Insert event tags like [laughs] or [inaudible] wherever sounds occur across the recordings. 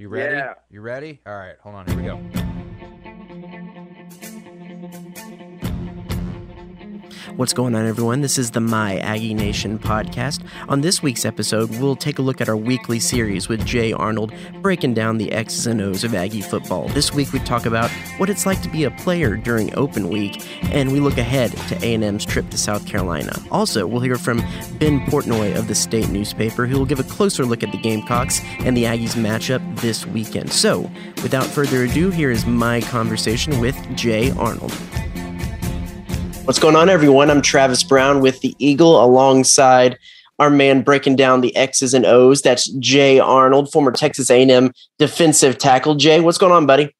You ready? Yeah. You ready? All right, hold on. Here we go. What's going on, everyone? This is the My Aggie Nation podcast. On this week's episode, we'll take a look at our weekly series with Jay Arnold, breaking down the X's and O's of Aggie football. This week, we talk about what it's like to be a player during Open Week, and we look ahead to A&M's trip to South Carolina. Also, we'll hear from Ben Portnoy of the State newspaper, who will give a closer look at the Gamecocks and the Aggies matchup this weekend. So, without further ado, here is my conversation with Jay Arnold. What's going on, everyone? I'm Travis Brown with the Eagle alongside our man breaking down the X's and O's. That's Jay Arnold, former Texas A&M defensive tackle. Jay, what's going on, buddy?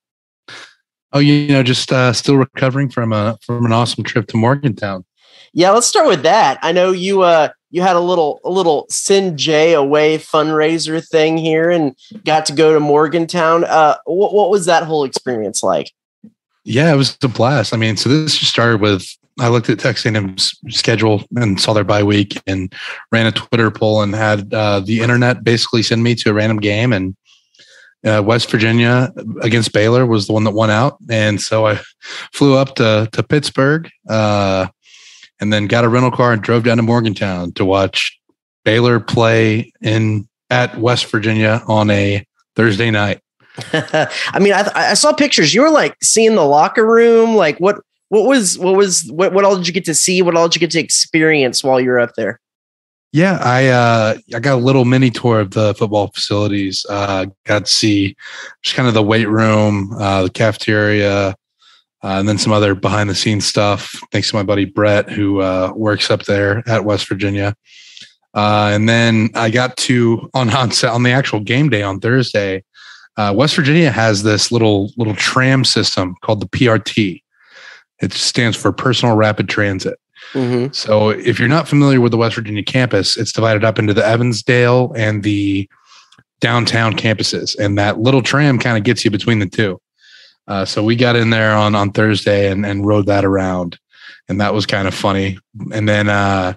Oh, you know, just uh, still recovering from a from an awesome trip to Morgantown. Yeah, let's start with that. I know you uh you had a little a little send Jay away fundraiser thing here and got to go to Morgantown. Uh, what what was that whole experience like? Yeah, it was a blast. I mean, so this just started with I looked at Texas A&M's schedule and saw their bye week and ran a Twitter poll and had uh, the internet basically send me to a random game and uh, West Virginia against Baylor was the one that won out, and so I [laughs] flew up to to Pittsburgh uh, and then got a rental car and drove down to Morgantown to watch Baylor play in at West Virginia on a Thursday night. [laughs] I mean, I, I saw pictures. You were like seeing the locker room. Like, what what was what was what what all did you get to see? What all did you get to experience while you were up there? Yeah, I uh, I got a little mini tour of the football facilities. Uh, got to see just kind of the weight room, uh, the cafeteria, uh, and then some other behind the scenes stuff. Thanks to my buddy Brett, who uh, works up there at West Virginia. Uh, and then I got to on [laughs] on, on the actual game day on Thursday. West Virginia has this little little tram system called the PRT. It stands for Personal Rapid Transit. Mm-hmm. So if you're not familiar with the West Virginia campus, it's divided up into the Evansdale and the downtown campuses, and that little tram kind of gets you between the two. Uh, so we got in there on on Thursday and, and rode that around, and that was kind of funny. And then uh,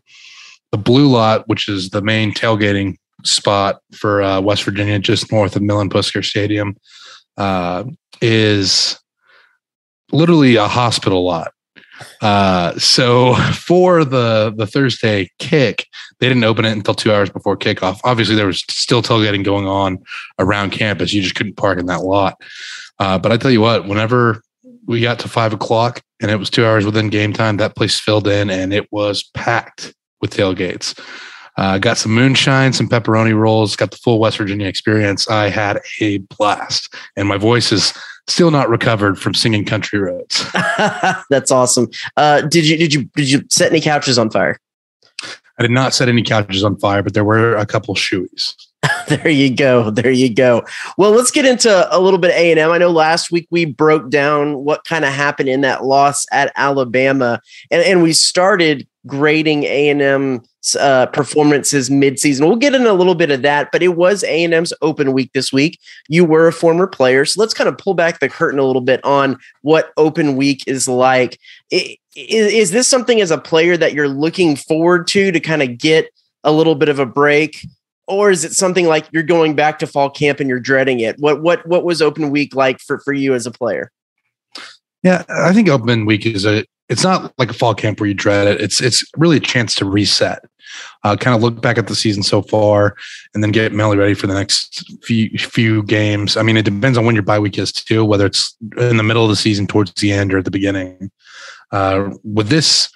the Blue Lot, which is the main tailgating spot for uh, West Virginia, just north of Milan Puskar Stadium, uh, is literally a hospital lot. Uh, so [laughs] for the the Thursday kick, they didn't open it until two hours before kickoff. Obviously, there was still tailgating going on around campus. You just couldn't park in that lot. Uh, but I tell you what, whenever we got to five o'clock and it was two hours within game time, that place filled in and it was packed with tailgates. Uh, got some moonshine, some pepperoni rolls, got the full West Virginia experience. I had a blast, and my voice is still not recovered from singing country roads. [laughs] That's awesome. Uh, did you did you did you set any couches on fire? I did not set any couches on fire, but there were a couple shoeies. [laughs] there you go. There you go. Well, let's get into a little bit of A&M. I know last week we broke down what kind of happened in that loss at Alabama, and, and we started grading A&M uh, performances midseason. We'll get into a little bit of that, but it was A&M's open week this week. You were a former player, so let's kind of pull back the curtain a little bit on what open week is like. Is, is this something as a player that you're looking forward to to kind of get a little bit of a break? Or is it something like you're going back to fall camp and you're dreading it? What what what was open week like for, for you as a player? Yeah, I think open week is a it's not like a fall camp where you dread it. It's it's really a chance to reset, uh, kind of look back at the season so far, and then get mentally ready for the next few few games. I mean, it depends on when your bye week is too, whether it's in the middle of the season, towards the end, or at the beginning. Uh, with this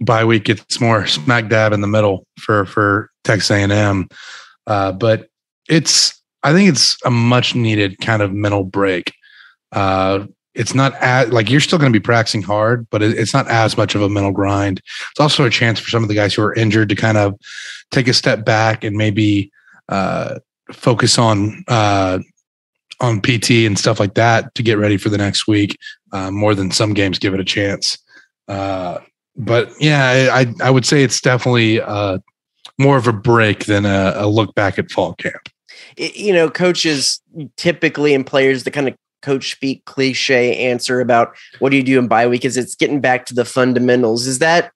bye week, it's more smack dab in the middle for for Texas A and M, uh, but it's I think it's a much needed kind of mental break. Uh, it's not as like you're still going to be practicing hard, but it, it's not as much of a mental grind. It's also a chance for some of the guys who are injured to kind of take a step back and maybe uh, focus on uh, on PT and stuff like that to get ready for the next week. Uh, more than some games give it a chance. Uh, but yeah, I I would say it's definitely uh, more of a break than a, a look back at fall camp. It, you know, coaches typically and players the kind of coach speak cliche answer about what do you do in bye week is it's getting back to the fundamentals. Is that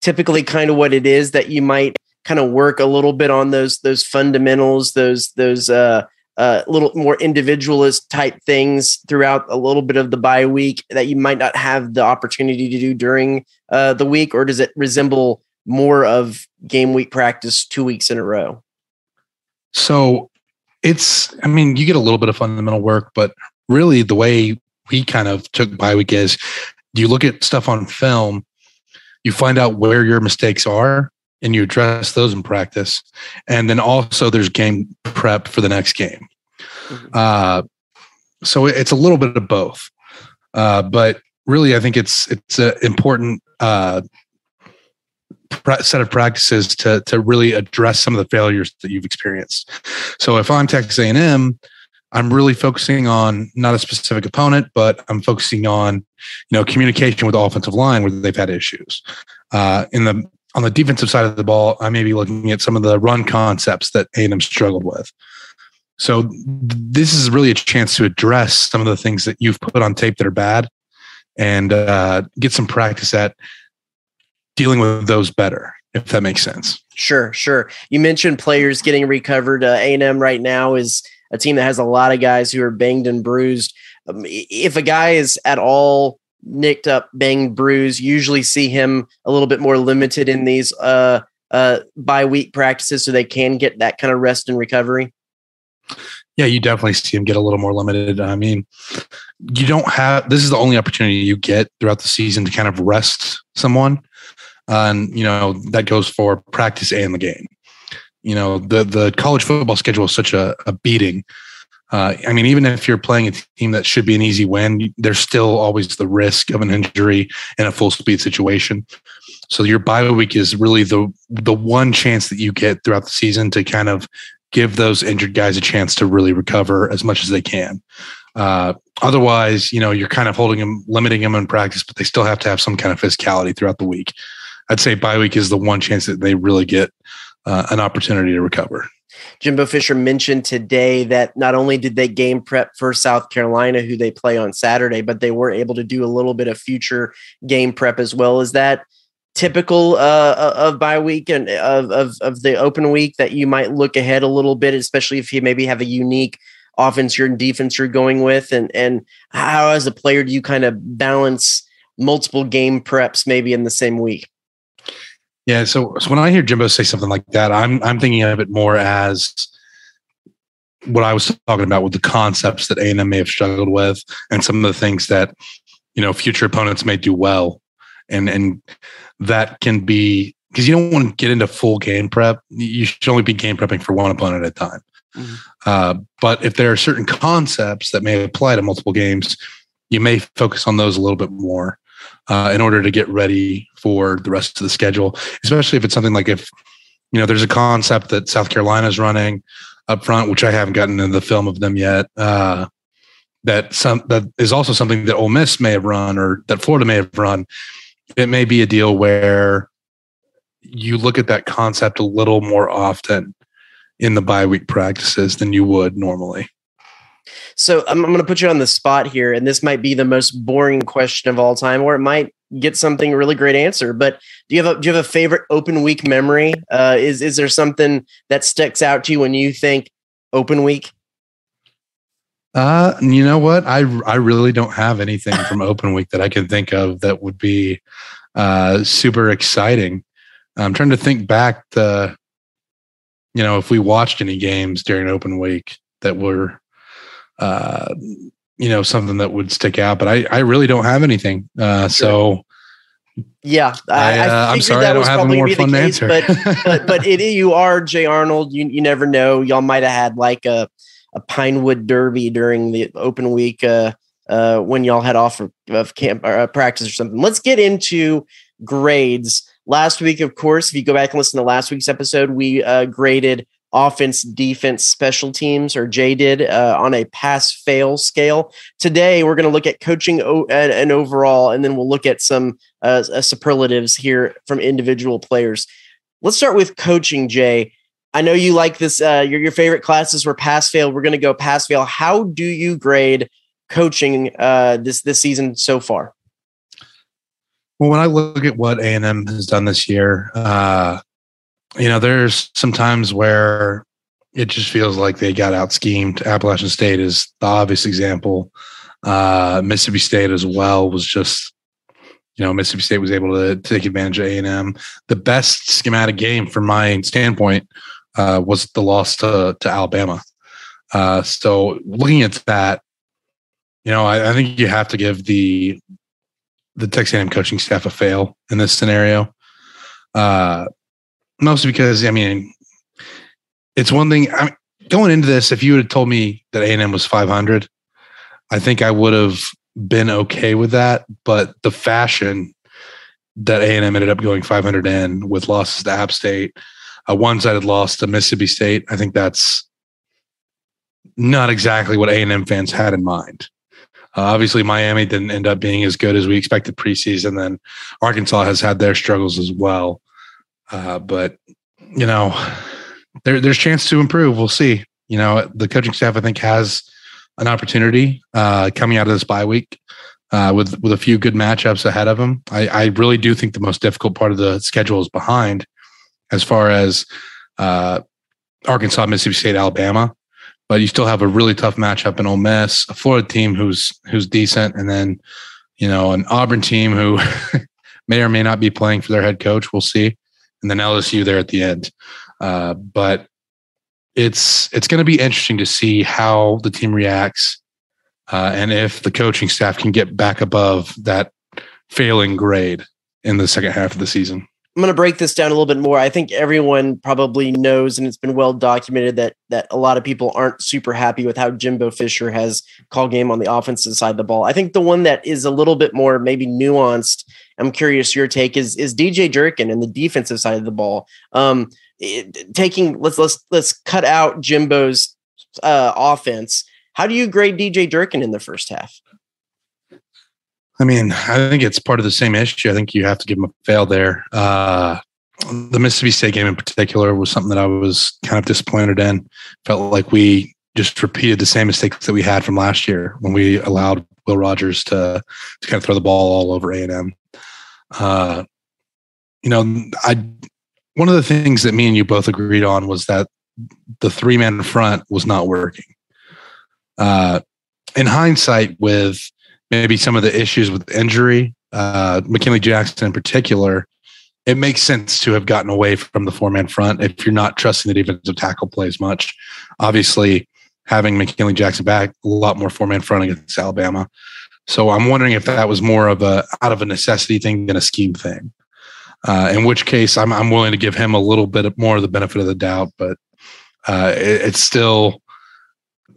typically kind of what it is that you might kind of work a little bit on those those fundamentals, those those uh uh, little more individualist type things throughout a little bit of the bye week that you might not have the opportunity to do during uh, the week, or does it resemble more of game week practice two weeks in a row? So it's, I mean, you get a little bit of fundamental work, but really the way we kind of took bye week is you look at stuff on film, you find out where your mistakes are, and you address those in practice. And then also there's game prep for the next game. Mm-hmm. Uh, so it's a little bit of both. Uh, but really, I think it's it's an important uh, set of practices to to really address some of the failures that you've experienced. So if I'm Texas A&M, I'm really focusing on not a specific opponent, but I'm focusing on you know communication with the offensive line where they've had issues. Uh, in the on the defensive side of the ball, I may be looking at some of the run concepts that A&M struggled with. So this is really a chance to address some of the things that you've put on tape that are bad, and uh, get some practice at dealing with those better, if that makes sense. Sure, sure. You mentioned players getting recovered. Uh, A&M right now is a team that has a lot of guys who are banged and bruised. Um, if a guy is at all nicked up, banged, bruised, usually see him a little bit more limited in these uh, uh, bye week practices so they can get that kind of rest and recovery. Yeah, you definitely see him get a little more limited. I mean, you don't have this is the only opportunity you get throughout the season to kind of rest someone. And you know that goes for practice and the game. You know the the college football schedule is such a, a beating. Uh, I mean, even if you're playing a team that should be an easy win, there's still always the risk of an injury in a full speed situation. So your bye week is really the the one chance that you get throughout the season to kind of give those injured guys a chance to really recover as much as they can. Uh, otherwise, you know, you're kind of holding them, limiting them in practice, but they still have to have some kind of physicality throughout the week. I'd say bye week is the one chance that they really get uh, an opportunity to recover. Jimbo Fisher mentioned today that not only did they game prep for South Carolina, who they play on Saturday, but they were able to do a little bit of future game prep as well. Is that typical uh, of bye week and of, of, of the open week that you might look ahead a little bit, especially if you maybe have a unique offense or defense you're going with, and and how as a player do you kind of balance multiple game preps maybe in the same week? Yeah. So, so when I hear Jimbo say something like that, I'm I'm thinking of it more as what I was talking about with the concepts that A&M may have struggled with, and some of the things that you know future opponents may do well, and and that can be because you don't want to get into full game prep. You should only be game prepping for one opponent at a time. Mm-hmm. Uh, but if there are certain concepts that may apply to multiple games, you may focus on those a little bit more uh, in order to get ready for the rest of the schedule, especially if it's something like if, you know, there's a concept that South Carolina is running up front, which I haven't gotten into the film of them yet. Uh, that some that is also something that Ole Miss may have run or that Florida may have run. It may be a deal where you look at that concept a little more often in the bye week practices than you would normally. So I'm, I'm going to put you on the spot here, and this might be the most boring question of all time, or it might get something really great answer. But do you have a do you have a favorite open week memory? Uh, is is there something that sticks out to you when you think open week? Uh, you know what? I I really don't have anything from open week that I can think of that would be uh, super exciting. I'm trying to think back to, you know, if we watched any games during open week that were uh, you know, something that would stick out. But I, I really don't have anything. Uh, so. Yeah, I, I am uh, sorry I don't have a more fun case, answer. but but, but [laughs] it, you are Jay Arnold. You you never know. Y'all might have had like a a Pinewood Derby during the open week uh, uh, when y'all had off of, of camp or uh, practice or something. Let's get into grades. Last week, of course, if you go back and listen to last week's episode, we uh, graded offense, defense, special teams, or Jay did uh, on a pass fail scale. Today, we're going to look at coaching o- and, and, overall, and then we'll look at some uh, uh, superlatives here from individual players. Let's start with coaching, Jay. I know you like this. Uh, your, your favorite classes were pass fail. We're going to go pass fail. How do you grade coaching uh, this this season so far? Well, when I look at what A and M has done this year, uh, you know, there's some times where it just feels like they got out schemed. Appalachian State is the obvious example. Uh, Mississippi State as well was just, you know, Mississippi State was able to take advantage of A and M. The best schematic game from my standpoint uh, was the loss to to Alabama. Uh, so looking at that, you know, I, I, think you have to give the the Texas A&M coaching staff a fail in this scenario. Uh, mostly because I mean, it's one thing. I mean, going into this, if you had told me that A&M was 500, I think I would have been okay with that. But the fashion that A&M ended up going 500 in with losses to App State, a one-sided loss to Mississippi State, I think that's not exactly what A&M fans had in mind. Uh, obviously, Miami didn't end up being as good as we expected preseason. Then Arkansas has had their struggles as well. Uh, but you know, there, there's chance to improve. We'll see. You know, the coaching staff I think has an opportunity uh, coming out of this bye week uh, with with a few good matchups ahead of them. I, I really do think the most difficult part of the schedule is behind, as far as uh, Arkansas, Mississippi State, Alabama but you still have a really tough matchup in Ole Miss, a Florida team who's who's decent, and then you know an Auburn team who [laughs] may or may not be playing for their head coach. We'll see, and then LSU there at the end. Uh, but it's it's going to be interesting to see how the team reacts, uh, and if the coaching staff can get back above that failing grade in the second half of the season. I'm going to break this down a little bit more. I think everyone probably knows, and it's been well documented that that a lot of people aren't super happy with how Jimbo Fisher has called game on the offensive side of the ball. I think the one that is a little bit more maybe nuanced. I'm curious your take is is DJ Durkin and the defensive side of the ball. Um, it, taking let's let's let's cut out Jimbo's uh, offense. How do you grade DJ Durkin in the first half? I mean, I think it's part of the same issue. I think you have to give them a fail there. Uh, the Mississippi State game in particular was something that I was kind of disappointed in. Felt like we just repeated the same mistakes that we had from last year when we allowed Will Rogers to to kind of throw the ball all over A and M. Uh, you know, I one of the things that me and you both agreed on was that the three man front was not working. Uh, in hindsight, with maybe some of the issues with injury, uh, McKinley Jackson in particular, it makes sense to have gotten away from the four man front if you're not trusting the defensive tackle plays much. Obviously, having McKinley Jackson back, a lot more four man front against Alabama. So I'm wondering if that was more of a out of a necessity thing than a scheme thing. Uh, in which case, I'm I'm willing to give him a little bit more of the benefit of the doubt, but uh, it, it's still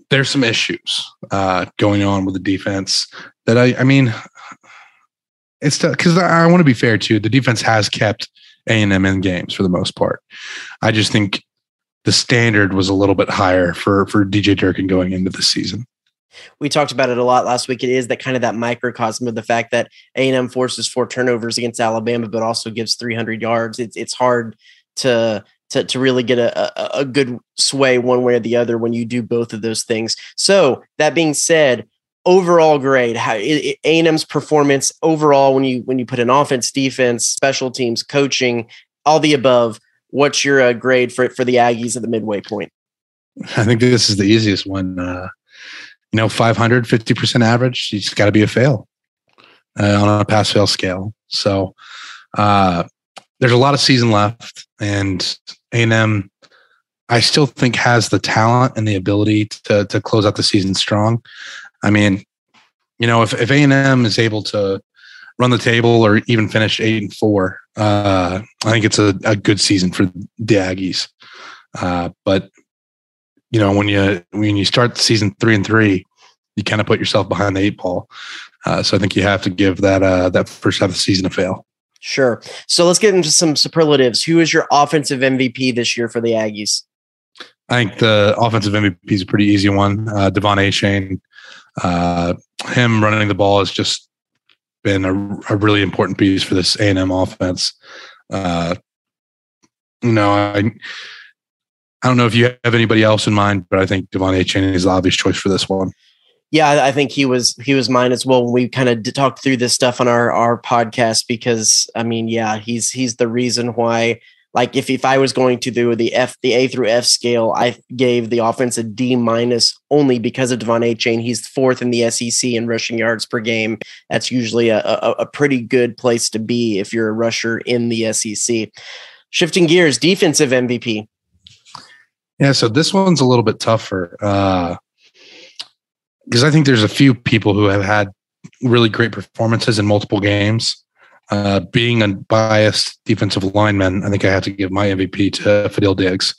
there's some issues uh, going on with the defense that I, I mean, it's because I want to be fair too. The defense has kept A and M in games for the most part. I just think the standard was a little bit higher for for DJ Durkin going into the season. We talked about it a lot last week. It is that kind of that microcosm of the fact that A and M forces four turnovers against Alabama, but also gives 300 yards. It's it's hard to to, to really get a, a, a good sway one way or the other when you do both of those things. So that being said, overall grade how a&m's performance overall when you when you put an offense defense special teams coaching all the above what's your uh, grade for for the aggies at the midway point i think this is the easiest one uh, you know 500 50% average just got to be a fail uh, on a pass fail scale so uh, there's a lot of season left and a&m i still think has the talent and the ability to to close out the season strong I mean, you know, if if A and M is able to run the table or even finish eight and four, uh, I think it's a, a good season for the Aggies. Uh, but you know, when you when you start season three and three, you kind of put yourself behind the eight ball. Uh, so I think you have to give that uh, that first half of the season a fail. Sure. So let's get into some superlatives. Who is your offensive MVP this year for the Aggies? I think the offensive MVP is a pretty easy one. Uh, De'Von Achane uh, him running the ball has just been a, a really important piece for this A and M offense. Uh, you know, I I don't know if you have anybody else in mind, but I think De'Von Achane is the obvious choice for this one. Yeah, I think he was he was mine as well. When we kind of talked through this stuff on our our podcast, because I mean, yeah, he's he's the reason why like if, if I was going to do the F the A through F scale, I gave the offense a D minus only because of De'Von Achane. He's fourth in the SEC in rushing yards per game. That's usually a, a, a pretty good place to be if you're a rusher in the SEC. Shifting gears, defensive MVP. Yeah, so this one's a little bit tougher because uh, I think there's a few people who have had really great performances in multiple games. Uh, being a biased defensive lineman, I think I have to give my MVP to Fadil Diggs,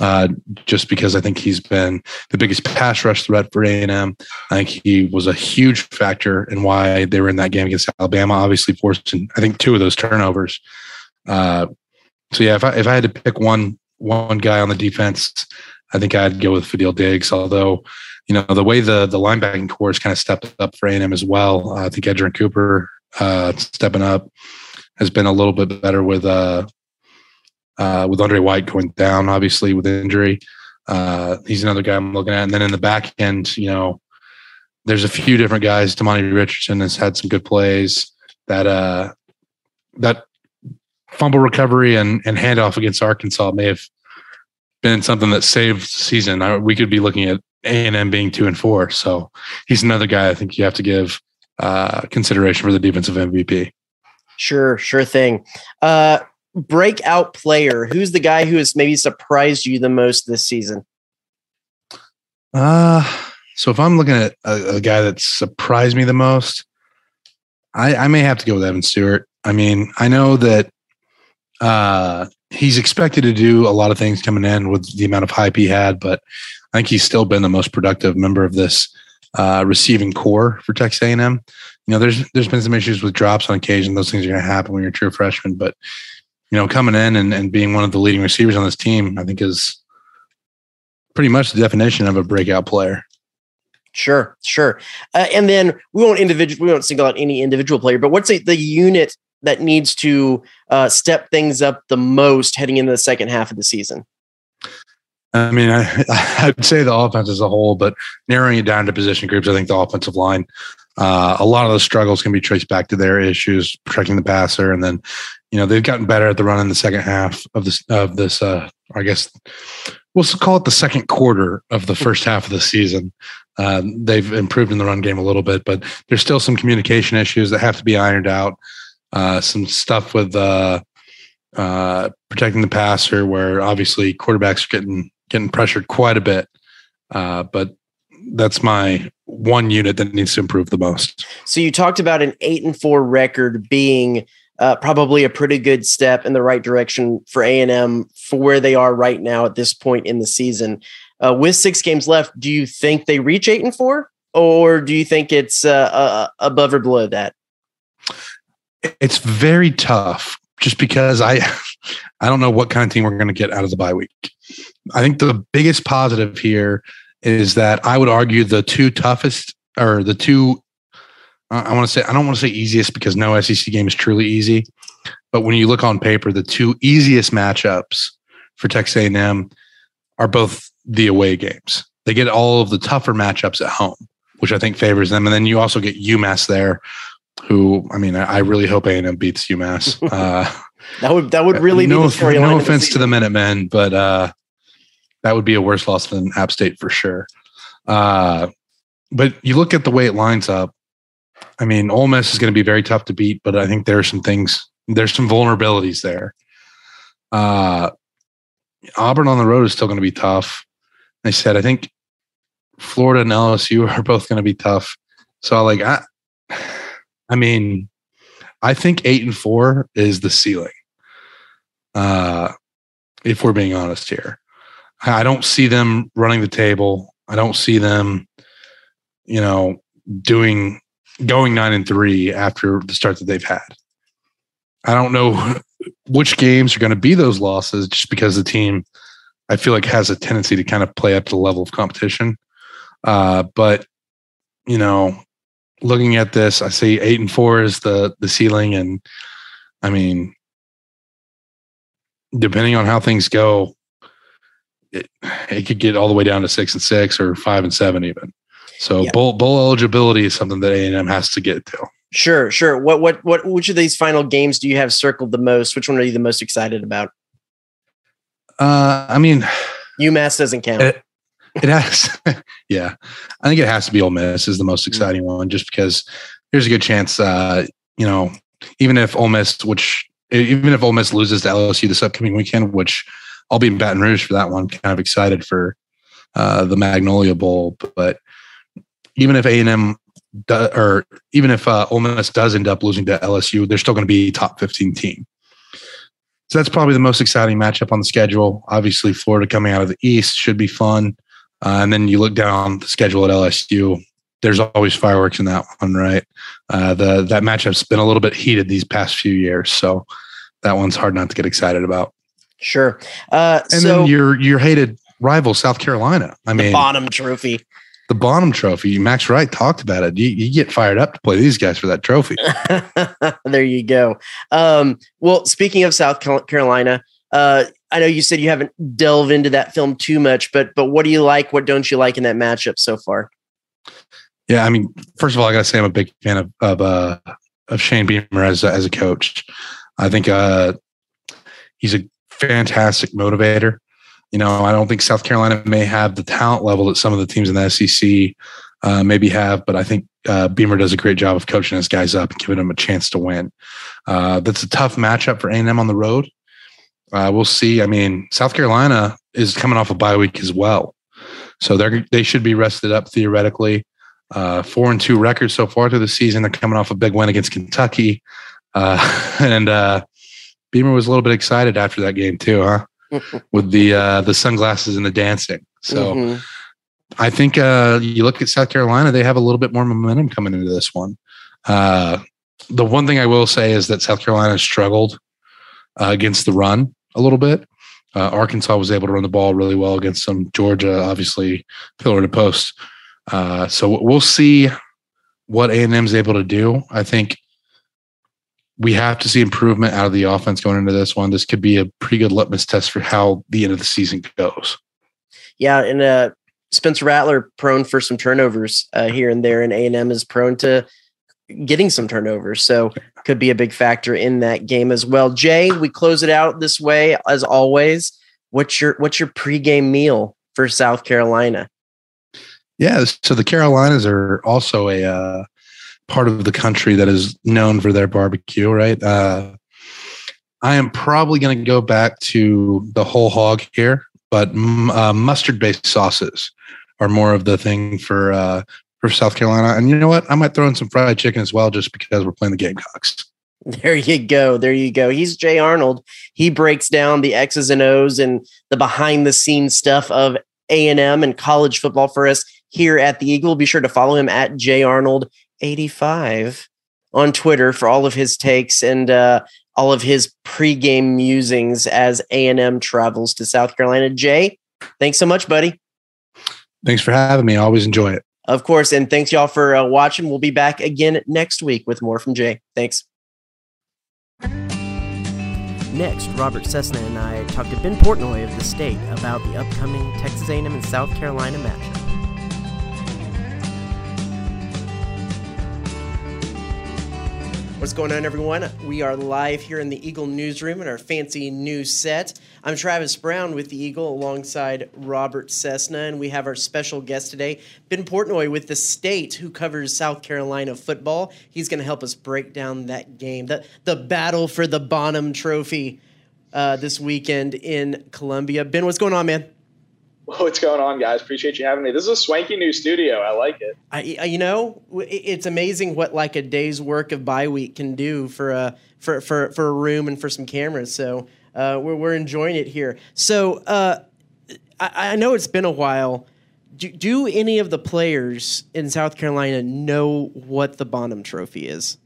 uh, just because I think he's been the biggest pass rush threat for A&M. I think he was a huge factor in why they were in that game against Alabama. Obviously, forcing I think two of those turnovers. Uh, so yeah, if I if I had to pick one one guy on the defense, I think I'd go with Fadil Diggs. Although, you know, the way the the linebacking corps has kind of stepped up for A&M as well. I think Edgerrin Cooper uh, stepping up has been a little bit better with uh, uh, with Andre White going down, obviously with injury. Uh, he's another guy I'm looking at. And then in the back end, you know, there's a few different guys. Demani Richardson has had some good plays. That uh, that fumble recovery and and handoff against Arkansas may have been something that saved the season. I, we could be looking at A and M being two and four. So he's another guy I think you have to give uh, consideration for the defensive MVP. Sure, sure thing. Uh, breakout player. Who's the guy who has maybe surprised you the most this season? Uh, so if I'm looking at a, a guy that surprised me the most, I, I may have to go with Evan Stewart. I mean, I know that uh, he's expected to do a lot of things coming in with the amount of hype he had, but I think he's still been the most productive member of this uh, receiving corps for Texas A&M. You know, there's there's been some issues with drops on occasion. Those things are going to happen when you're a true freshman, but you know, coming in and, and being one of the leading receivers on this team, I think is pretty much the definition of a breakout player. Sure, sure. Uh, and then we won't individual we won't single out any individual player, but what's the, the unit that needs to uh, step things up the most heading into the second half of the season? I mean, I, [laughs] I'd say the offense as a whole, but narrowing it down to position groups, I think the offensive line, uh, a lot of the struggles can be traced back to their issues protecting the passer, and then you know they've gotten better at the run in the second half of this of this. Uh, I guess we'll call it the second quarter of the first half of the season. Uh, they've improved in the run game a little bit, but there's still some communication issues that have to be ironed out. Uh, some stuff with uh, uh, protecting the passer, where obviously quarterbacks are getting getting pressured quite a bit. Uh, but that's my one unit that needs to improve the most. So you talked about an eight and four record being uh, probably a pretty good step in the right direction for A and M for where they are right now at this point in the season. Uh, with six games left, do you think they reach eight and four, or do you think it's uh, uh above or below that? It's very tough, just because I [laughs] I don't know what kind of team we're going to get out of the bye week. I think the biggest positive here is that I would argue the two toughest or the two I want to say I don't want to say easiest because no SEC game is truly easy, but when you look on paper, the two easiest matchups for Texas A&M are both the away games. They get all of the tougher matchups at home, which I think favors them, and then you also get UMass there, who I mean I really hope A&M beats UMass. [laughs] Uh, that would that would really no, no offense to the Minutemen, but uh, that would be a worse loss than App State for sure. Uh, but you look at the way it lines up. I mean, Ole Miss is going to be very tough to beat, but I think there are some things, there's some vulnerabilities there. Uh, Auburn on the road is still going to be tough. I said, I think Florida and LSU [laughs] are both going to be tough. So, I like, I, I mean, I think eight and four is the ceiling. Uh, if we're being honest here, I don't see them running the table. I don't see them, you know, doing going nine and three after the start that they've had. I don't know [laughs] which games are going to be those losses just because the team I feel like has a tendency to kind of play up to the level of competition. Uh, but you know, looking at this, I see eight and four is the the ceiling, and I mean, depending on how things go, it, it could get all the way down to six and six or five and seven even. So yeah. bowl bowl eligibility is something that A and M has to get to. Sure, sure. What what what which of these final games do you have circled the most? Which one are you the most excited about? Uh, I mean, UMass doesn't count. It, it has, [laughs] yeah. I think it has to be Ole Miss is the most Mm-hmm. exciting one, just because there's a good chance. Uh, you know, even if Ole Miss, which even if Ole Miss loses to LSU this upcoming weekend, which I'll be in Baton Rouge for that one. Kind of excited for uh, the Magnolia Bowl, but even if A and M or even if uh, Ole Miss does end up losing to LSU, they're still going to be top 15 team. So that's probably the most exciting matchup on the schedule. Obviously, Florida coming out of the East should be fun. Uh, and then you look down the schedule at LSU. There's always fireworks in that one, right? Uh, the that matchup's been a little bit heated these past few years, so that one's hard not to get excited about. Sure. Uh, And so then your your hated rival, South Carolina. I mean, Bonham trophy. the Bonham Trophy. Max Wright talked about it. You, you get fired up to play these guys for that trophy. [laughs] there you go. Um, well, speaking of South Carolina, uh, I know you said you haven't delved into that film too much, but but what do you like? What don't you like in that matchup so far? Yeah, I mean, first of all, I gotta say I'm a big fan of of uh, of Shane Beamer as as a coach. I think uh, he's a fantastic motivator. You know, I don't think South Carolina may have the talent level that some of the teams in the SEC uh, maybe have, but I think uh, Beamer does a great job of coaching his guys up and giving them a chance to win. Uh, that's a tough matchup for A&M on the road. Uh, we'll see. I mean, South Carolina is coming off a bye week as well, so they they should be rested up theoretically. Uh, four and two records so far through the season. They're coming off a big win against Kentucky, uh, [laughs] and uh, Beamer was a little bit excited after that game too, huh? [laughs] With the uh, the sunglasses and the dancing. So Mhm. I think uh, you look at South Carolina; they have a little bit more momentum coming into this one. Uh, the one thing I will say is that South Carolina struggled uh, against the run a little bit. Uh, Arkansas was able to run the ball really well against them. Georgia, obviously, pillar to post. Uh, so we'll see what A and M is able to do. I think we have to see improvement out of the offense going into this one. This could be a pretty good litmus test for how the end of the season goes. Yeah, and uh, Spencer Rattler prone for some turnovers uh, here and there, and A and M is prone to getting some turnovers, so could be a big factor in that game as well. Jay, we close it out this way as always. What's your what's your pregame meal for South Carolina? Yeah, so the Carolinas are also a uh, part of the country that is known for their barbecue, right? Uh, I am probably going to go back to the whole hog here, but uh, mustard-based sauces are more of the thing for uh, for South Carolina. And you know what? I might throw in some fried chicken as well, just because we're playing the Gamecocks. There you go. There you go. He's Jay Arnold. He breaks down the X's and O's and the behind the scenes stuff of A&M and college football for us here at the Eagle. Be sure to follow him at Jay Arnold 85 on Twitter for all of his takes and uh, all of his pregame musings as A&M travels to South Carolina. Jay, thanks so much, buddy. Thanks for having me. I always enjoy it. Of course, and thanks y'all for uh, watching. We'll be back again next week with more from Jay. Thanks. Next, Robert Cessna and I talked to Ben Portnoy of the state about the upcoming Texas A&M and South Carolina matchup. What's going on, everyone? We are live here in the Eagle newsroom in our fancy new set. I'm Travis Brown with the Eagle alongside Robert Cessna, and we have our special guest today, Ben Portnoy with the state, who covers South Carolina football. He's going to help us break down that game, the, the battle for the Bonham Trophy uh, this weekend in Columbia. Ben, what's going on, man? What's going on, guys? Appreciate you having me. This is a swanky new studio. I like it. I, you know, it's amazing what like a day's work of bye week can do for a for for for a room and for some cameras. So uh, we're we're enjoying it here. So uh, I, I know it's been a while. Do, do any of the players in South Carolina know what the Bonham Trophy is?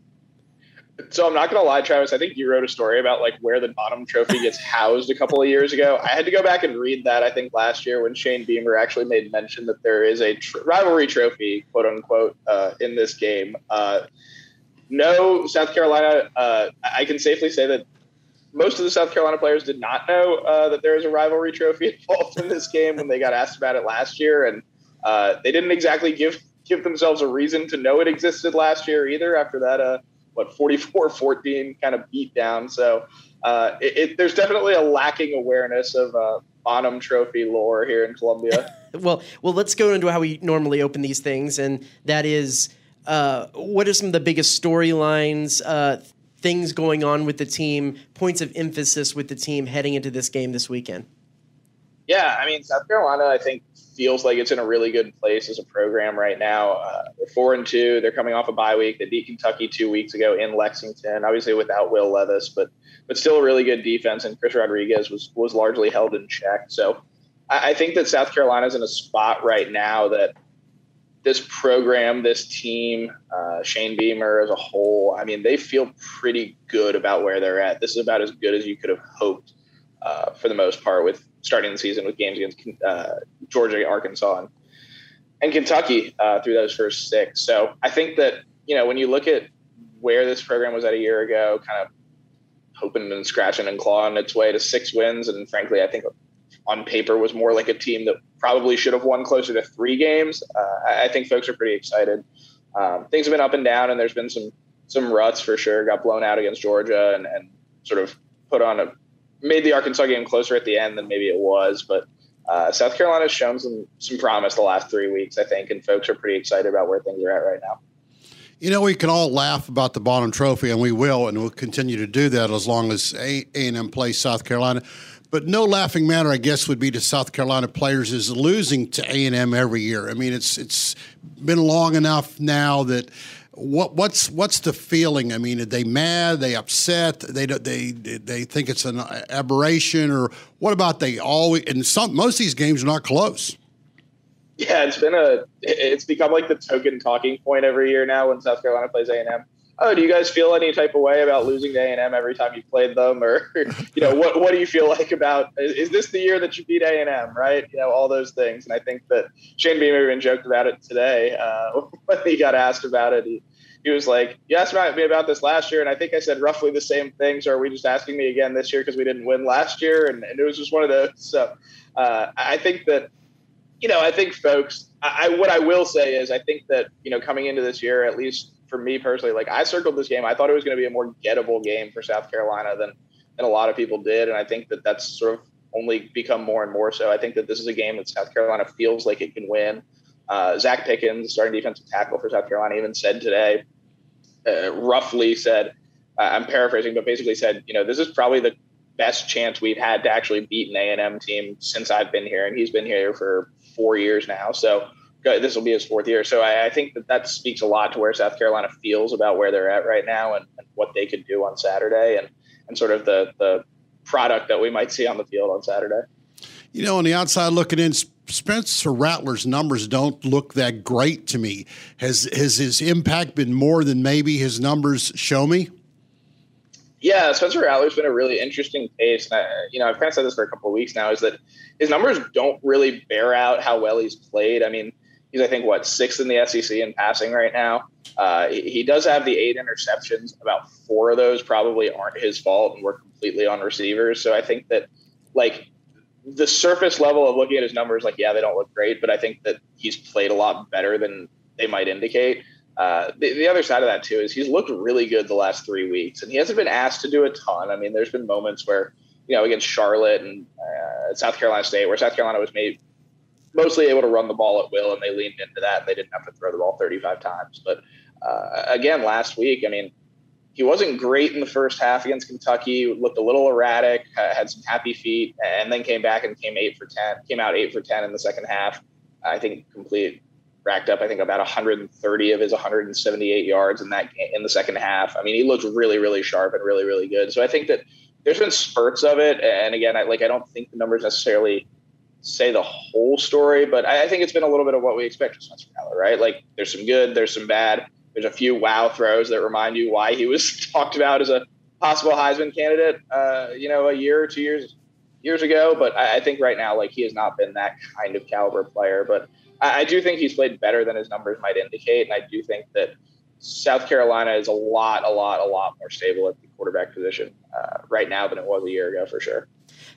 So I'm not gonna lie, Travis. I think you wrote a story about like where the Bonham trophy gets housed a couple of years ago. I had to go back and read that. I think last year when Shane Beamer actually made mention that there is a tr- rivalry trophy, quote unquote, uh, in this game. Uh, no, South Carolina. Uh, I can safely say that most of the South Carolina players did not know uh, that there is a rivalry trophy [laughs] involved in this game when they got asked about it last year, and uh, they didn't exactly give give themselves a reason to know it existed last year either. After that, what 44-14 kind of beat down. So uh, it, it, there's definitely a lacking awareness of uh, Bonham Trophy lore here in Columbia. [laughs] well, well, let's go into how we normally open these things, and that is, uh, what are some of the biggest storylines, uh, things going on with the team, points of emphasis with the team heading into this game this weekend? Yeah, I mean, South Carolina, I think feels like it's in a really good place as a program right now. Uh, they're four and two. They're coming off a bye week. They beat Kentucky two weeks ago in Lexington, obviously without Will Levis, but but still a really good defense. And Chris Rodriguez was was largely held in check. So I, I think that South Carolina's in a spot right now that this program, this team, uh, Shane Beamer as a whole, I mean, they feel pretty good about where they're at. This is about as good as you could have hoped uh, for the most part with starting the season with games against uh, Georgia, Arkansas, and, and Kentucky uh, through those first six. So I think that you know when you look at where this program was at a year ago, kind of hoping and scratching and clawing its way to six wins, and frankly, I think on paper was more like a team that probably should have won closer to three games. Uh, I, think folks are pretty excited. Um, things have been up and down, and there's been some some ruts for sure. Got blown out against Georgia, and, and sort of put on a made the Arkansas game closer at the end than maybe it was, but uh, South Carolina's shown some some promise the last three weeks, I think, and folks are pretty excited about where things are at right now. You know, we can all laugh about the Bonham Trophy, and we will, and we'll continue to do that as long as A and M plays South Carolina. But no laughing matter, I guess, would be to South Carolina players is losing to A and M every year. I mean, it's it's been long enough now that what what's what's the feeling? I mean, are they mad? Are they upset? They they they think it's an aberration, or what about they always? And some most of these games are not close. Yeah, it's been a it's become like the token talking point every year now when South Carolina plays A and M. Oh, do you guys feel any type of way about losing to A and M every time you played them, or you know what what do you feel like about is this the year that you beat A and M, right? You know all those things, and I think that Shane Beamer even joked about it today uh, [laughs] when he got asked about it. He, he was like, "You asked me about this last year, and I think I said roughly the same things. Or are we just asking me again this year because we didn't win last year?" And, and, it was just one of those. So uh, I think that you know, I think folks. I, what I will say is, I think that you know, coming into this year, at least for me personally, like I circled this game. I thought it was going to be a more gettable game for South Carolina than than a lot of people did, and I think that that's sort of only become more and more so. I think that this is a game that South Carolina feels like it can win. Uh, Zacch Pickens, starting defensive tackle for South Carolina, even said today, uh, roughly said, uh, I'm paraphrasing, but basically said, you know, this is probably the best chance we've had to actually beat an A&M team since I've been here, and he's been here for four years now. So this will be his fourth year. So I, I, think that that speaks a lot to where South Carolina feels about where they're at right now and, and, what they could do on Saturday and, and sort of the, the product that we might see on the field on Saturday. You know, on the outside looking in, Spencer Rattler's numbers don't look that great to me. Has has his impact been more than maybe his numbers show me? Yeah, Spencer Rattler's been a really interesting case. And I, you know, I've kind of said this for a couple of weeks now. Is that his numbers don't really bear out how well he's played. I mean, he's I think what sixth in the SEC in passing right now. Uh, he, he, does have the eight interceptions. About four of those probably aren't his fault and were completely on receivers. So I think that like the surface level of looking at his numbers, like yeah, they don't look great, but I think that he's played a lot better than they might indicate. Uh, the, the, other side of that too is he's looked really good the last three weeks, and he hasn't been asked to do a ton. I mean, there's been moments where you know against Charlotte and uh, South Carolina State, where South Carolina was made mostly able to run the ball at will, and they leaned into that, and they didn't have to throw the ball 35 times. But uh, again, last week, I mean, he wasn't great in the first half against Kentucky. Looked a little erratic, had some happy feet, and then came back and came eight for ten. Came out eight for ten in the second half. I think complete racked up. I think about 130 of his 178 yards in that game, in the second half. I mean, he looked really, really sharp and really, really good. So I think that there's been spurts of it. And again, I like I don't think the numbers necessarily say the whole story, but I, I think it's been a little bit of what we expect from Spencer Rattler, right? Like there's some good, there's some bad there's a few wow throws that remind you why he was [laughs] talked about as a possible Heisman candidate, uh, you know, a year or two years years ago. But I, I, think right now, like he has not been that kind of caliber player. But I, I, do think he's played better than his numbers might indicate, and I do think that South Carolina is a lot, a lot, a lot more stable at the quarterback position uh, right now than it was a year ago for sure.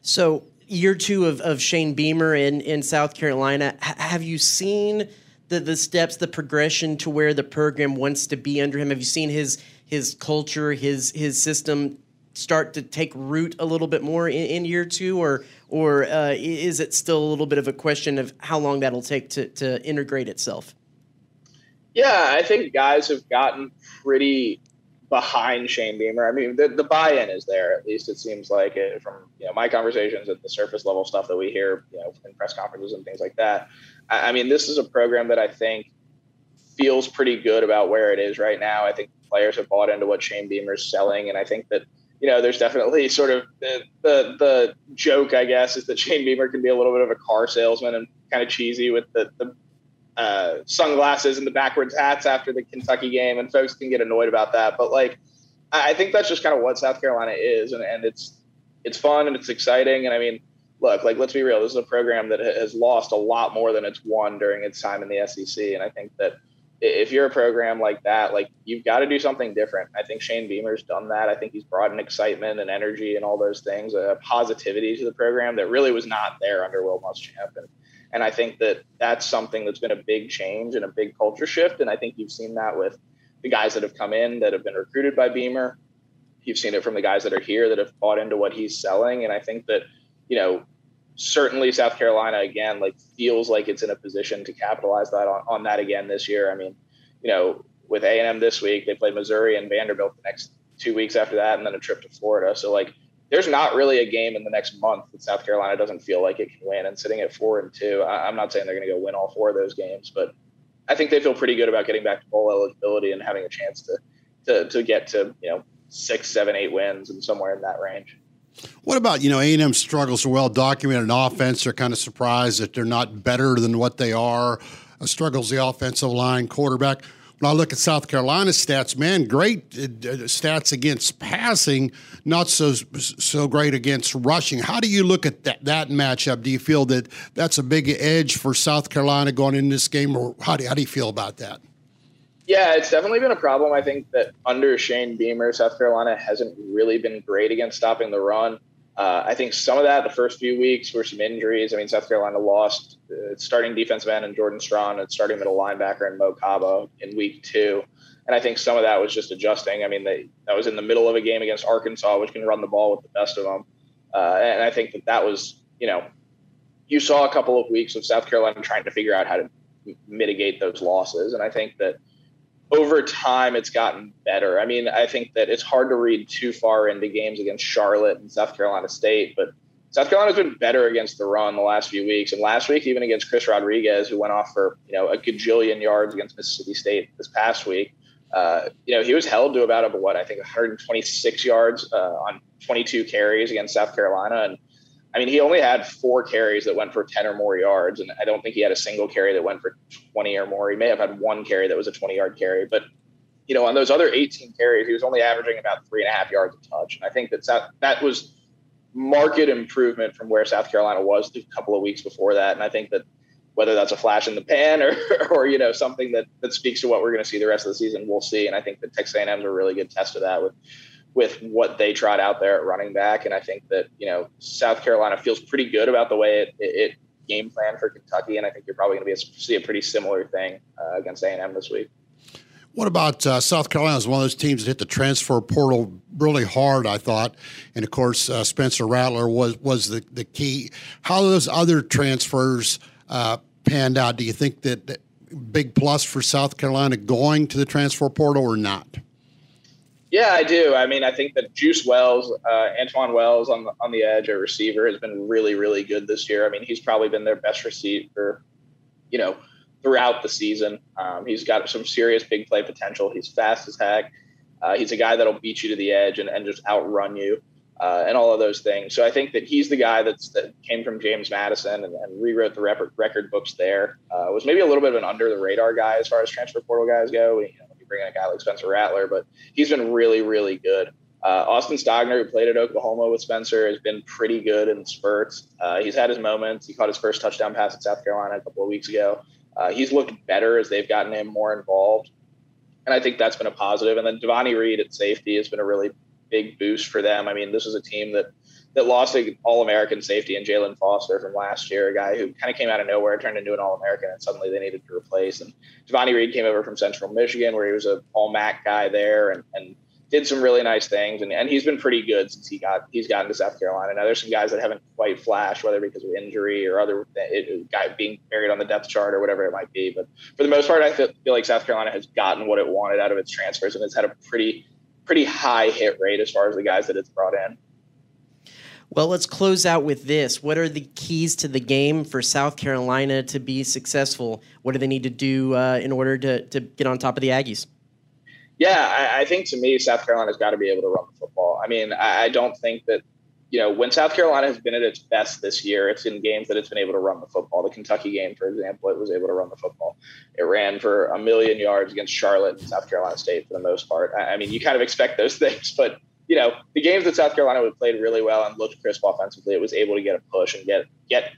So year two of, of Shane Beamer in in South Carolina, H- have you seen? the the steps, the progression to where the program wants to be under him? Have you seen his his culture, his his system start to take root a little bit more in, in year two, or or uh, is it still a little bit of a question of how long that'll take to to integrate itself? Yeah, I think guys have gotten pretty behind Shane Beamer. I mean, the, the buy-in is there. At least it seems like it from you know my conversations and the surface level stuff that we hear, you know, in press conferences and things like that. I, I mean, this is a program that I think feels pretty good about where it is right now. I think players have bought into what Shane Beamer is selling, and I think that you know there's definitely sort of the, the the joke, I guess, is that Shane Beamer can be a little bit of a car salesman and kind of cheesy with the the uh, sunglasses and the backwards hats after the Kentucky game, and folks can get annoyed about that. But like, I think that's just kind of what South Carolina is, and, and it's it's fun and it's exciting. And I mean, look, like let's be real, this is a program that has lost a lot more than it's won during its time in the SEC, and I think that if you're a program like that, like you've got to do something different. I think Shane Beamer's done that. I think he's brought an excitement and energy and all those things, a positivity to the program that really was not there under Will Muschamp. And and I think that that's something that's been a big change and a big culture shift. And I think you've seen that with the guys that have come in that have been recruited by Beamer. You've seen it from the guys that are here that have bought into what he's selling. And I think that, you know, certainly South Carolina again, like feels like it's in a position to capitalize that on, on that again this year. I mean, you know, with A and M this week, they play Missouri and Vanderbilt the next two weeks after that, and then a trip to Florida. So like there's not really a game in the next month that South Carolina doesn't feel like it can win. And sitting at four and two, I, am not saying they're going to go win all four of those games, but I think they feel pretty good about getting back to bowl eligibility and having a chance to to, to get to you know six, seven, eight wins and somewhere in that range. What about you know A and M struggles are well documented in offense. They're kind of surprised that they're not better than what they are. Uh, struggles the offensive line, quarterback. When I look at South Carolina stats, man, great uh, stats against passing, not so so great against rushing. How do you look at that that matchup? Do you feel that that's a big edge for South Carolina going into this game, or how do how do you feel about that? Yeah, it's definitely been a problem. I think that under Shane Beamer, South Carolina hasn't really been great against stopping the run. Uh, I think some of that the first few weeks were some injuries. I mean, South Carolina lost uh, starting defensive end and Jordan Strachan and starting middle linebacker and Mo Kaba in week two. And I think some of that was just adjusting. I mean, they, that was in the middle of a game against Arkansas, which can run the ball with the best of them. Uh, and I think that that was, you know, you saw a couple of weeks of South Carolina trying to figure out how to mitigate those losses. And I think that over time it's gotten better. I mean, I think that it's hard to read too far into games against Charlotte and South Carolina State, but South Carolina's been better against the run the last few weeks. And last week, even against Chris Rodriguez, who went off for, you know, a gajillion yards against Mississippi State this past week, uh, you know, he was held to about, what, I think 126 yards uh, on 22 carries against South Carolina. And I mean, he only had four carries that went for 10 or more yards, and I don't think he had a single carry that went for 20 or more. He may have had one carry that was a 20 yard carry, but you know, on those other 18 carries, he was only averaging about three and a half yards a touch. And I think that that, that was market improvement from where South Carolina was a couple of weeks before that. And I think that whether that's a flash in the pan or, [laughs] or you know, something that, that speaks to what we're going to see the rest of the season, we'll see. And I think that Texas A&M is a really good test of that with with what they tried out there at running back. And I think that, you know, South Carolina feels pretty good about the way it, it, it game plan for Kentucky. And I think you're probably going to be see a pretty similar thing uh, against A&M this week. What about uh, South Carolina? Is one of those teams that hit the transfer portal really hard, I thought, and of course uh, Spencer Rattler was was the, the key. How those other transfers uh, panned out? Do you think that, that big plus for South Carolina going to the transfer portal or not? Yeah, I do. I mean, I think that Juice Wells, uh, Antwane Wells on the on the edge, a receiver, has been really, really good this year. I mean, he's probably been their best receiver, you know, throughout the season. Um, he's got some serious big play potential. He's fast as heck. Uh, he's a guy that'll beat you to the edge and, and just outrun you. Uh, and all of those things. So I think that he's the guy that's that came from James Madison and, and rewrote the record, record books there. Uh, was maybe a little bit of an under the radar guy as far as transfer portal guys go. You know, bring in a guy like Spencer Rattler, but he's been really, really good. Uh, Austin Stogner, who played at Oklahoma with Spencer, has been pretty good in spurts. Uh, he's had his moments. He caught his first touchdown pass at South Carolina a couple of weeks ago. Uh, he's looked better as they've gotten him more involved, and I think that's been a positive. And then Devonni Reed at safety has been a really big boost for them. I mean, this is a team that that lost an All American safety in Jaylan Foster from last year, a guy who kind of came out of nowhere, turned into an All American, and suddenly they needed to replace. And Devonni Reed came over from Central Michigan, where he was an All MAC guy there, and, and did some really nice things, and, and he's been pretty good since he got he's gotten to South Carolina. Now there's some guys that haven't quite flashed, whether because of injury or other it, guy being buried on the depth chart or whatever it might be. But for the most part, I feel, feel like South Carolina has gotten what it wanted out of its transfers, and it's had a pretty pretty high hit rate as far as the guys that it's brought in. Well, let's close out with this. What are the keys to the game for South Carolina to be successful? What do they need to do uh, in order to, to get on top of the Aggies? Yeah, I, I, think to me, South Carolina's got to be able to run the football. I mean, I, I, don't think that, you know, when South Carolina has been at its best this year, it's in games that it's been able to run the football. The Kentucky game, for example, it was able to run the football. It ran for a million yards against Charlotte and South Carolina State for the most part. I, I mean, you kind of expect those [laughs] things, but you know, the games that South Carolina would played really well and looked crisp offensively, it was able to get a push and get get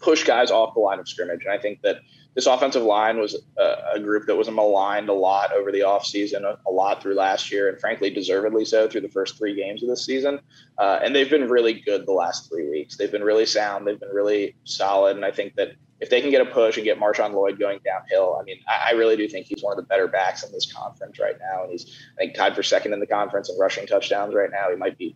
push guys off the line of scrimmage. And I think that this offensive line was a, a group that was maligned a lot over the offseason, a, a lot through last year, and frankly, deservedly so through the first three games of this season. Uh, and they've been really good the last three weeks. They've been really sound. They've been really solid. And I think that if they can get a push and get Marshawn Lloyd going downhill, I mean, I, I, really do think he's one of the better backs in this conference right now. And he's, I think, tied for second in the conference in rushing touchdowns right now. He might be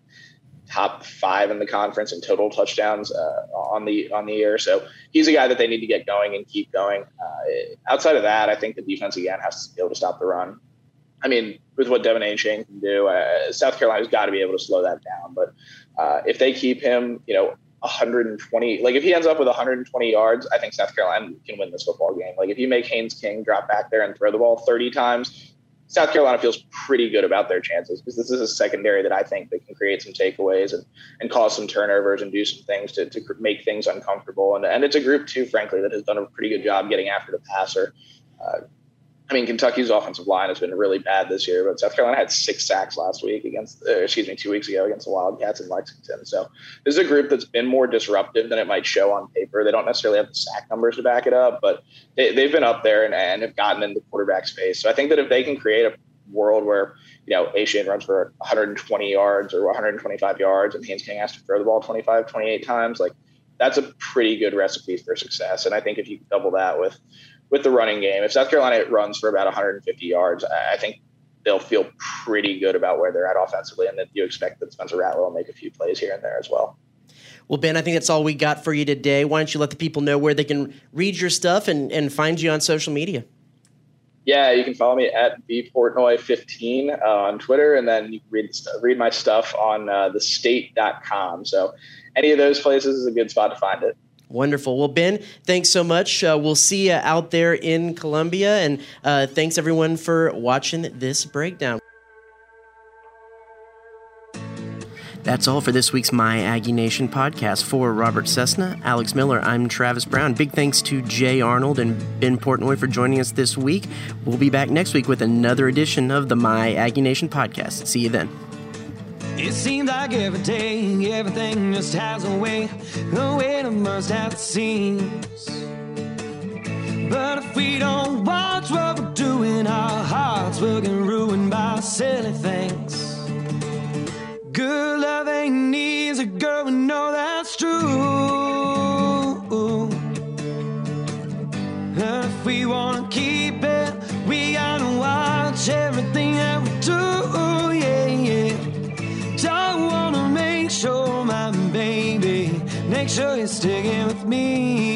top five in the conference in total touchdowns uh, on the on the year. So he's a guy that they need to get going and keep going. Uh, outside of that, I think the defense again has to be able to stop the run. I mean, with what De'Von Achane can do, uh, South Carolina's got to be able to slow that down. But uh, if they keep him, you know, 120. Like if he ends up with 120 yards, I think South Carolina can win this football game. Like if you make Haynes King drop back there and throw the ball 30 times, South Carolina feels pretty good about their chances because this is a secondary that I think they can create some takeaways and, and cause some turnovers and do some things to, to make things uncomfortable. And, and it's a group too, frankly, that has done a pretty good job getting after the passer. Uh, I mean, Kentucky's offensive line has been really bad this year, but South Carolina had six sacks last week against, excuse me, two weeks ago against the Wildcats in Lexington. So this is a group that's been more disruptive than it might show on paper. They don't necessarily have the sack numbers to back it up, but they, have been up there and, and have gotten in the quarterback space. So I think that if they can create a world where, you know, Achane runs for 120 yards or 125 yards and Haynes King has to throw the ball 25, 28 times, like that's a pretty good recipe for success. And I think if you double that with, with the running game. If South Carolina runs for about 150 yards, I think they'll feel pretty good about where they're at offensively, and that you expect that Spencer Rattler will make a few plays here and there as well. Well, Ben, I think that's all we got for you today. Why don't you let the people know where they can read your stuff and, and find you on social media? Yeah, you can follow me at bportnoy15 uh, on Twitter, and then you can read, read my stuff on uh, thestate.com. So any of those places is a good spot to find it. Wonderful. Well, Ben, thanks so much. Uh, we'll see you out there in Columbia. And uh, thanks everyone for watching this breakdown. That's all for this week's My Aggie Nation podcast. For Robert Cessna, Alex Miller, I'm Travis Brown. Big thanks to Jay Arnold and Ben Portnoy for joining us this week. We'll be back next week with another edition of the My Aggie Nation podcast. See you then. It seems like every day, everything just has a way, a way burst at the seams. But if we don't watch what we're doing, our hearts will get ruined by silly things. Good love ain't easy, girl, we know that's true. If we wanna keep it, we gotta watch everything sure you're sticking with me.